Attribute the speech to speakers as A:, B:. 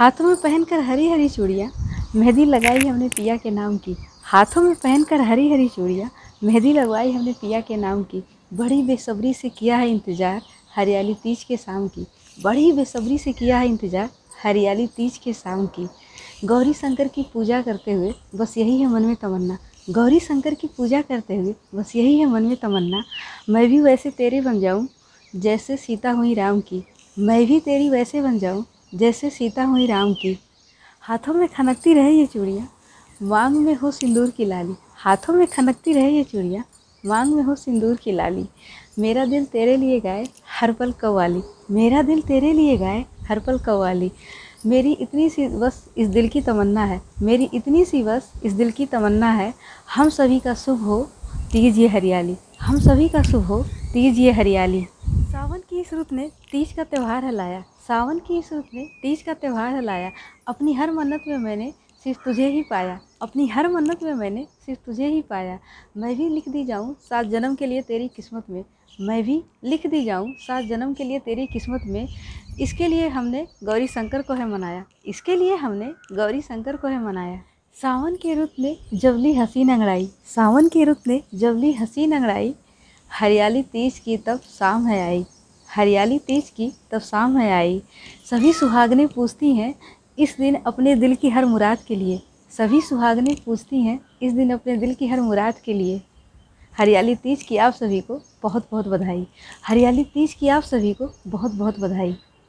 A: हाथों में पहनकर हरी हरी चूड़ियाँ, मेहंदी लगाई हमने पिया के नाम की। हाथों में पहनकर हरी हरी चूड़ियाँ, मेहंदी लगवाई हमने पिया के नाम की। बड़ी बेसब्री से किया है इंतज़ार, हरियाली तीज के शाम की। बड़ी बेसब्री से किया है इंतज़ार, हरियाली तीज के शाम की। गौरी शंकर की पूजा करते हुए बस यही है मन में तमन्ना। गौरी शंकर की पूजा करते हुए बस यही है मन में तमन्ना। मैं भी वैसे तेरे बन जाऊँ, जैसे सीता हुई राम की। मैं भी तेरी वैसे बन जाऊँ जैसे सीता हुई राम की। हाथों में खनकती रहे ये चूड़ियाँ। मांग में हो सिंदूर की लाली। हाथों में खनकती रहे ये चूड़ियाँ। मांग में हो सिंदूर की लाली। मेरा दिल तेरे लिए गाए हर पल कव्वाली। मेरा दिल तेरे लिए गाए हर पल कव्वाली। मेरी इतनी सी बस इस दिल की तमन्ना है। मेरी इतनी सी बस इस दिल की तमन्ना है। हम सभी का शुभ हो, तीज ये हरियाली। हम सभी का शुभ हो, तीज ये हरियाली। की इस रुत ने तीज का त्यौहार हलाया। सावन की इस रुत ने तीज का त्यौहार हलाया। अपनी हर मन्नत में मैंने सिर्फ़ तुझे ही पाया। अपनी हर मन्नत में मैंने सिर्फ़ तुझे ही पाया। मैं भी लिख दी जाऊँ सात जन्म के लिए तेरी किस्मत में। मैं भी लिख दी जाऊँ सात जन्म के लिए तेरी किस्मत में। इसके लिए हमने गौरी शंकर को है मनाया। इसके लिए हमने गौरी शंकर को है मनाया। सावन के रुत ने जबली हसीन अंगड़ाई सावन के रुत ने जबली हसीन अंगड़ाई हरियाली तीज की तब शाम है आई। हरियाली तेज की, तब शाम है आई। सभी सुहागने पूछती हैं, इस दिन अपने दिल की हर मुराद के लिए। सभी सुहागने पूछती हैं, इस दिन अपने दिल की हर मुराद के लिए। हरियाली तीज की आप सभी को बहुत बहुत बधाई। हरियाली तीज की आप सभी को बहुत बहुत बधाई।